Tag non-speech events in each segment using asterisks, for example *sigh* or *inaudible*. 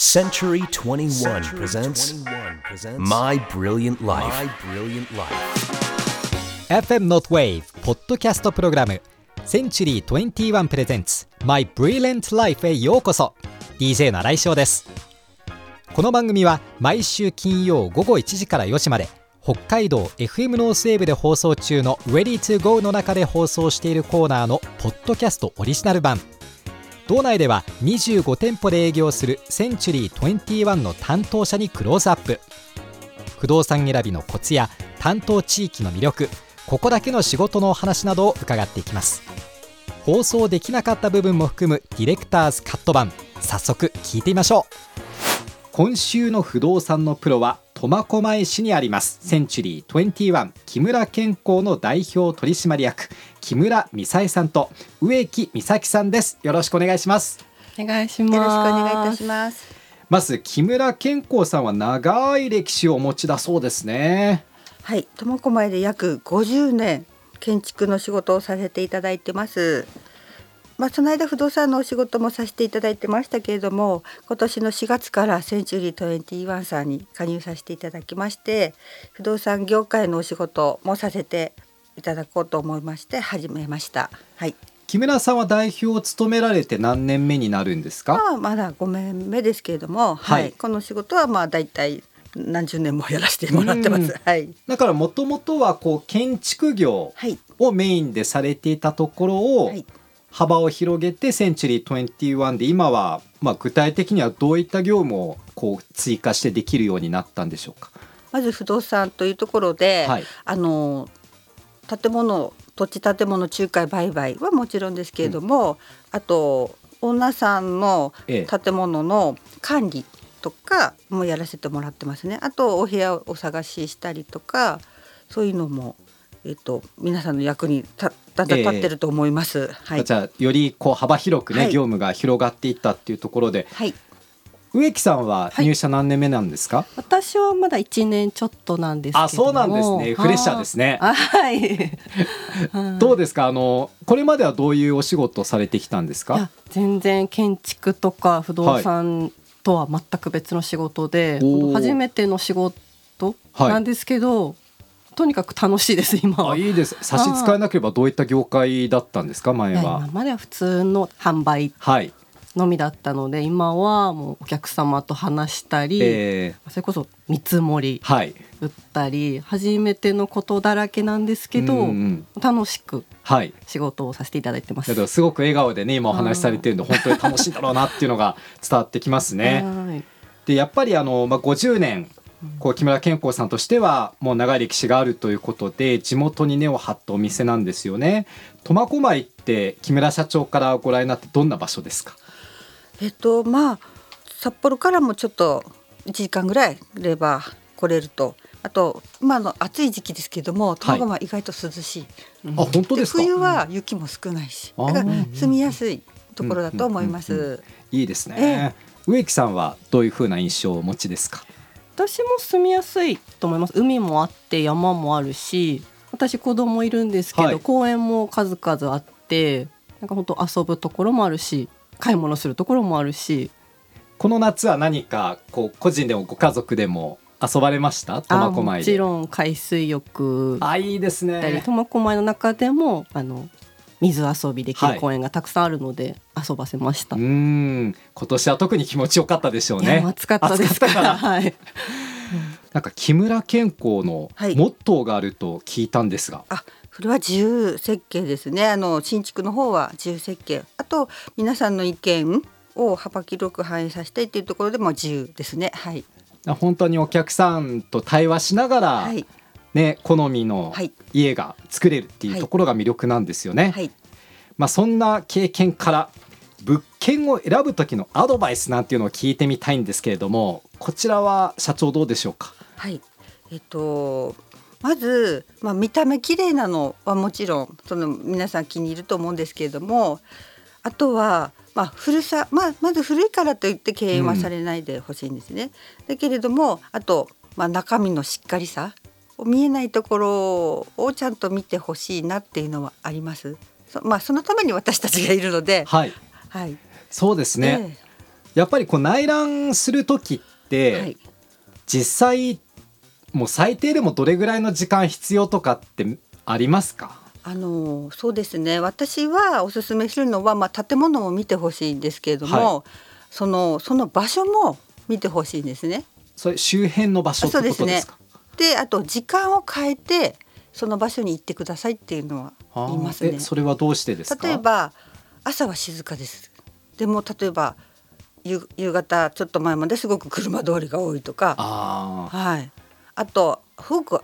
Century 21 presents My Brilliant Life. FM Not Wave ポッドキャストプログラムセンチュリー21プレゼンツ My Brilliant Life へようこそ。DJ の新井翔です。この番組は毎週金曜午後1時から4時まで北海道 FM ノースウェーブで放送中の Ready to Go の中で放送しているコーナーのポッドキャストオリジナル版道内では25店舗で営業するセンチュリー21の担当者にクローズアップ。不動産選びのコツや担当地域の魅力ここだけの仕事のお話などを伺っていきます。放送できなかった部分も含むディレクターズカット版早速聞いてみましょう。今週の不動産のプロは苫小牧市にあります。センチュリー21木村健康の代表取締役。木村美沙さんと植木美咲さんですよろしくお願いしますお願いします。よろしくお願いいたします。まず木村健康さんは長い歴史をお持ちだそうですねはい、苫小牧で約50年建築の仕事をさせていただいてます。まあ、その間不動産のお仕事もさせていただいてましたけれども今年の4月からセンチュリー21さんに加入させていただきまして不動産業界のお仕事もさせていただこうと思いまして始めました。はい、木村さんは代表を務められて何年目になるんですか？まあまだ5年目ですけれども、はい。はい、この仕事はまあだいたい何十年もやらせてもらってまうんす。はい、だからもともとはこう建築業はい、をメインでされていたところをはい。幅を広げてセンチュリー21で今はまあ具体的にはどういった業務をこう追加してできるようになったんでしょうか？まず不動産というところで、はい。あの建物土地建物仲介売買はもちろんですけれども、あとオーナーさんのええ。建物の管理とかもやらせてもらってますね。あとお部屋をお探ししたりとかそういうのもえっと皆さんの役にただんだん立ってると思います。はい。じゃあよりこう幅広くね、はい。業務が広がっていったっていうところではい植木さんは入社何年目なんですか、私はまだ一年ちょっとなんですけども。あそうなんですね。フレッシャーですね。あはい。どうですか？あのこれまではどういうお仕事をされてきたんですか？全然建築とか不動産とは全く別の仕事で、おー。初めての仕事はいなんですけど、とにかく楽しいです今は。あいいです。差し支えなければどういった業界だったんですか？前は。今までは普通の販売。はい、のみだったので今はもうお客様と話したり、えそれこそ見積もりー、はい。売ったり初めてのことだらけなんですけど、うんうん楽しくはい。仕事をさせていただいてます。だからすごく笑顔でね今お話しされてるん。で本当に楽しいんだろうなっていうのが伝わってきますね。*laughs* はい。でやっぱりあの、まあ、50年こう木村健康さんとしてはもう長い歴史があるということで地元に根を張ったお店なんですよね。苫小牧って木村社長からご覧になってどんな場所ですか？えっとまあ札幌からもちょっと1時間ぐらいいれば来れると。あとまああの暑い時期ですけども苫小牧は意外と涼しい、あ本当ですか？冬は雪も少ないし。あー。だから住みやすいところだと思います、うんうんうんいいですね。植木さんはどういうふうな印象をお持ちですか？私も住みやすいと思います。海もあって山もあるし私子供いるんですけど、はい。公園も数々あってなんか本当遊ぶところもあるし買い物するところもあるし。この夏は何かこう個人でもご家族でも遊ばれました？あ苫小牧で。もちろん海水浴。あいいですね。苫小牧の中でもあの水遊びできはい。る公園がたくさんあるので遊ばせました。うーん。今年は特に気持ちよかったでしょうね。暑かったです。暑から。*laughs* はい。なんか木村健康のはい。モットーがあると聞いたんですが、あそれは自由設計ですね。あの新築の方は自由設計。あと皆さんの意見を幅広く反映させたいというところでも自由ですね。はい。本当にお客さんと対話しながら、はい。ね好みのはい。家が作れるっていうところが魅力なんですよね。はい。まあそんな経験から物件を選ぶ時のアドバイスなんていうのを聞いてみたいんですけれども、こちらは社長どうでしょうか？はい。えっとまず、まあ、見た目綺麗なのはもちろんその皆さん気に入ると思うんですけれどもあとは、まあ、古さ、まあ、まず古いからといって敬遠はされないでほしいんですね。だけれどもあと、まあ、中身のしっかりさ見えないところをちゃんと見てほしいなっていうのはあります。そまあ、そのために私たちがいるので、はい、はい、そうですね。えやっぱりこう内覧する時って、はい実際もう最低でもどれぐらいの時間必要とかってありますか？あのそうですね。私はおすすめするのは、まあ、建物も見てほしいんですけれども、はそのその場所も見てほしいんですね。それ周辺の場所そうですね。であと時間を変えてその場所に行ってくださいっていうのは言いますね。え。それはどうしてですか？例えば朝は静かです。でも例えば夕夕方ちょっと前まですごく車通りが多いとか、あはい。あとすごく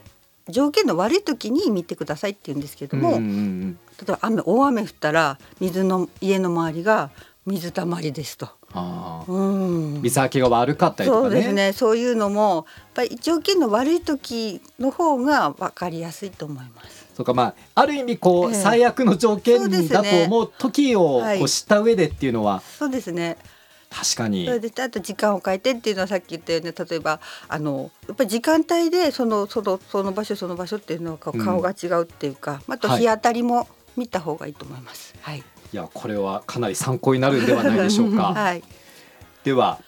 条件の悪い時に見てくださいって言うんですけあども、うんうんうん例えば雨大雨降ったら水の家の周りが水たまりですと。あーうん。水はけが悪かったりとかねそうですね。そういうのもやっぱり条件の悪い時の方が分かりやすいと思います。とかまあある意味こう、ええ最悪の条件だねと思う時をはいこう知った上でっていうのはそうですね。確かにそれであと時間を変えてっていうのはさっき言ったように例えばあのやっぱり時間帯でそのそのその場所その場所っていうのは顔が違うっていうか、あとはい日当たりも見た方がいいと思います。はい。いやこれはかなり参考になるんではないでしょうか。*laughs* はい。では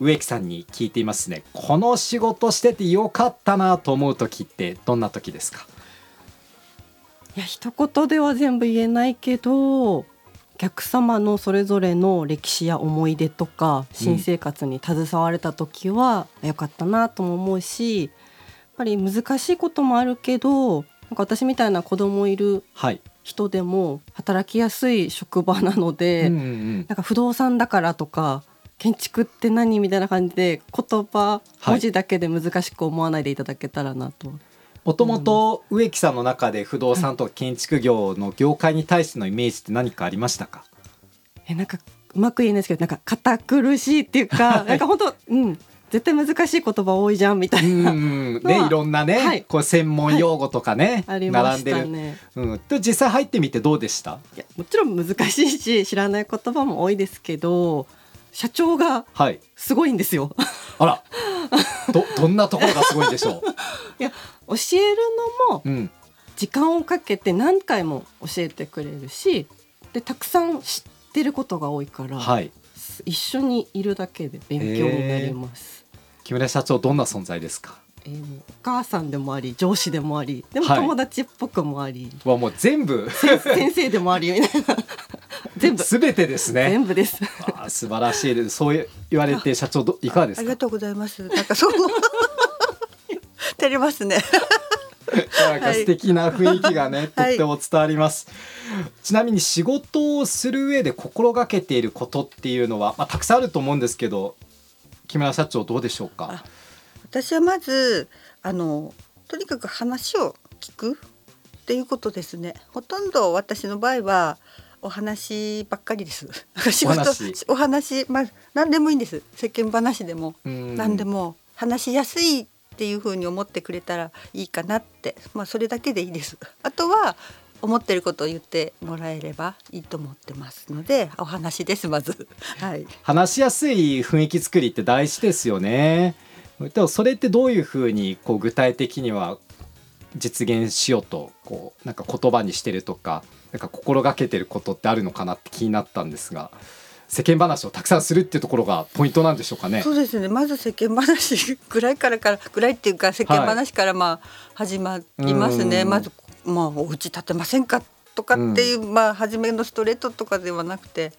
植木さんに聞いていますねこの仕事しててよかったなと思う時ってどんな時ですか？いや一言では全部言えないけどお客様のそれぞれの歴史や思い出とか新生活に携われた時は良かったなとも思うしやっぱり難しいこともあるけどなんか私みたいな子供いるはい、人でも働きやすい職場なので、うんうんうん。なんか不動産だからとか建築って何みたいな感じで言葉はい。文字だけで難しく思わないでいただけたらなと。もともと植木さんの中で不動産とか建築業の業界に対してのイメージって何かありましたか？えなんかうまく言えないですけどなんか堅苦しいっていうかなんか本当うん絶対難しい言葉多いじゃんみたういな、ねいろんなね、はい。こう専門用語とかね、ありまし並んでる、たね。うん、で実際入ってみてどうでした？いやもちろん難しいし知らない言葉も多いですけど社長がはい。すごいんですよ。あら *laughs* どどんなところがすごいんでしょ *laughs* いや教えるのも時間をかけて何回も教えてくれるしでたくさん知ってることが多いから、はい。一緒にいるだけで勉強になります。木村社長どんな存在ですか？えーもうお母さんでもあり上司でもありでもはい。友達っぽくもあり、はもう全部？先生でもありみたいな全部。すべてですね。全部です。素晴らしいです。そう言われて社長どいかがですか？ありがとうございます。なんかそう *laughs* 照れますね。なんか素敵な雰囲気がね、はい。とっても伝わります、ちなみに仕事をする上で心がけていることっていうのは、まあ、たくさんあると思うんですけど木村社長どうでしょうか？私はまずあのとにかく話を聞くっていうことですね。ほとんど私の場合はお話ばっかりです。*laughs* 仕事話お話まあ何でもいいんです。世間話でもうん何でも話しやすいっていう風に思ってくれたらいいかなってまあそれだけでいいです。あとは思ってることを言ってもらえればいいと思ってますのでお話ですまず *laughs* はい。話しやすい雰囲気作りって大事ですよねでもそれってどういうふうにこう具体的には実現しようとこうなんか言葉にしてるとかなんか心がけてることってあるのかなって気になったんですが世間話をたくさんするっていうところがポイントなんでしょうかね。そうですね。まず世間話ぐらいからからぐらいっていうか世間話からまあ始まりますね、うんまずまあお家建てませんかとかっていう、まあ初めのストレートとかではなくて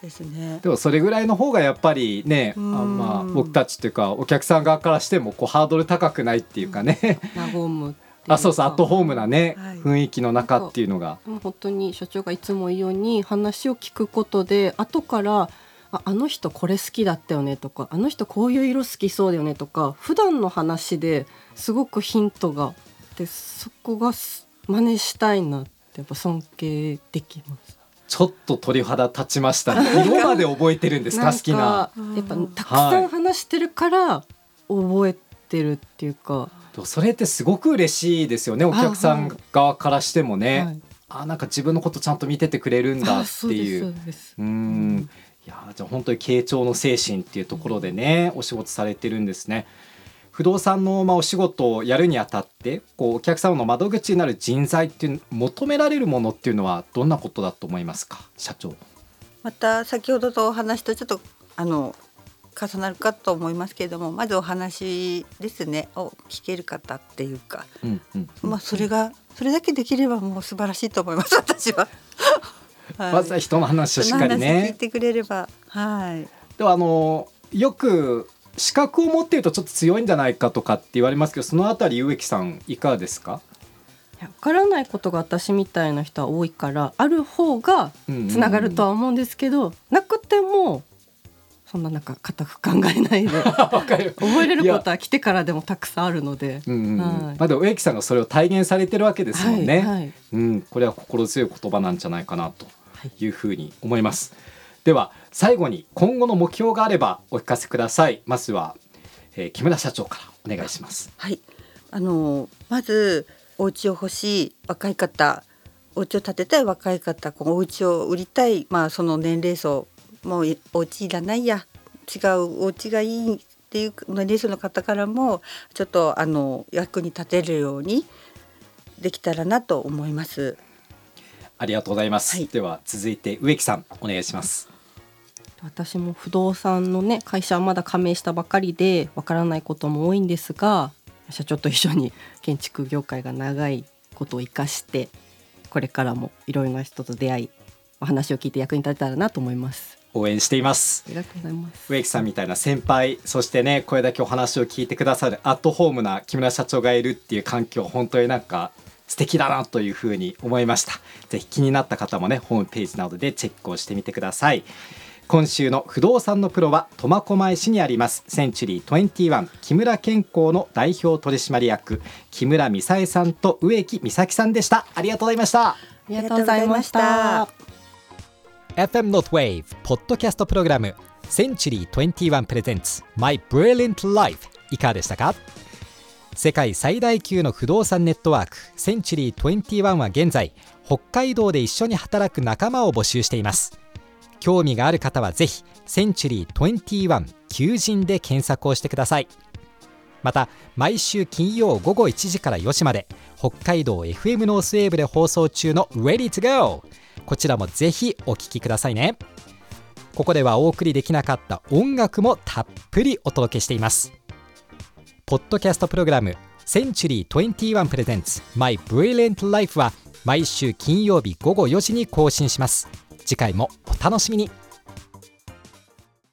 ですね。でもそれぐらいの方がやっぱりねあうん。まあ僕たちっていうかお客さん側からしてもこうハードル高くないっていうかね。和むあそうそうアットホームなね、はい。雰囲気の中っていうのが。本当に所長がいつも言うように話を聞くことで後からああの人これ好きだったよねとかあの人こういう色好きそうだよねとか普段の話ですごくヒントがでそこがす真似したいなってやっぱ尊敬できます。ちょっと鳥肌立ちましたね。*laughs* 色まで覚えてるんですか好きなやっぱたくさん話してるから覚えてるっていうか、でもそれってすごく嬉しいですよねお客さん側からしてもね、はい。あなんか自分のことちゃんと見ててくれるんだっていそう。うん。いやじゃあ本当に傾聴の精神っていうところでねお仕事されてるんですね。不動産のまあお仕事をやるにあたってこうお客様の窓口になる人材っていう求められるものっていうのはどんなことだと思いますか社長。また先ほどとお話とちょっとあの重なるかと思いますけれどもまずお話ですねを聞ける方っていうか、うんうんまあそれがそれだけできればもう素晴らしいと思います私は。*laughs* はいまずは人の話をしっかりその話聞いね。てくれればはい。ではあのよく資格を持っているとちょっと強いんじゃないかとかって言われますけどそのあたり植木さんいかがですか？わからないことが私みたいな人は多いからある方がつながるとは思うんですけど、なくてもそんななんか固く考えないで。*laughs* わかる。覚えれることは来てからでもたくさんあるので。うんうんうん。はい。まあでも植木さんがそれを体現されてるわけですもんね、はいはい。うん、これは心強い言葉なんじゃないかなというふうに思います、では最後に今後の目標があればお聞かせください。まずは、えー木村社長からお願いします。はい、あのまずお家を欲しい若い方お家を建てたい若い方こうお家を売りたい、まあ、その年齢層もういお家いらないや。違うお家がいいっていう年齢層の方からもちょっとあの役に立てるようにできたらなと思います。ありがとうございます、はい。では続いて植木さんお願いします。私も不動産のね会社はまだ加盟したばかりでわからないことも多いんですが社長と一緒に *laughs* 建築業界が長いことを生かしてこれからもいろいろな人と出会いお話を聞いて役に立てたらなと思います応援しています。ありがとうございます。植木さんみたいな先輩そしてねこれだけお話を聞いてくださるアットホームな木村社長がいるっていう環境本当になんか素敵だなというふうに思いました。ぜひ気になった方もねホームページなどでチェックをしてみてください。今週の不動産のプロは苫小牧市にありますセンチュリー21木村健康の代表取締役木村美沙恵さんと植木美咲さんでした。ありがとうございました。ありがとうございました。FM Notwave ポッドキャストプログラム Century 21 Presents My Brilliant Life いかがでしたか？世界最大級の不動産ネットワーク Century 21は現在北海道で一緒に働く仲間を募集しています。興味がある方はぜひ Century 21求人で検索をしてください。また毎週金曜午後1時から4時まで北海道 FM ノースウェーブで放送中の Ready to Go! こちらもぜひお聴きくださいね。ここではお送りできなかった音楽もたっぷりお届けしています。ポッドキャストプログラムセンチュリー21プレゼンツ My Brilliant Life は毎週金曜日午後4時に更新します。次回もお楽しみに。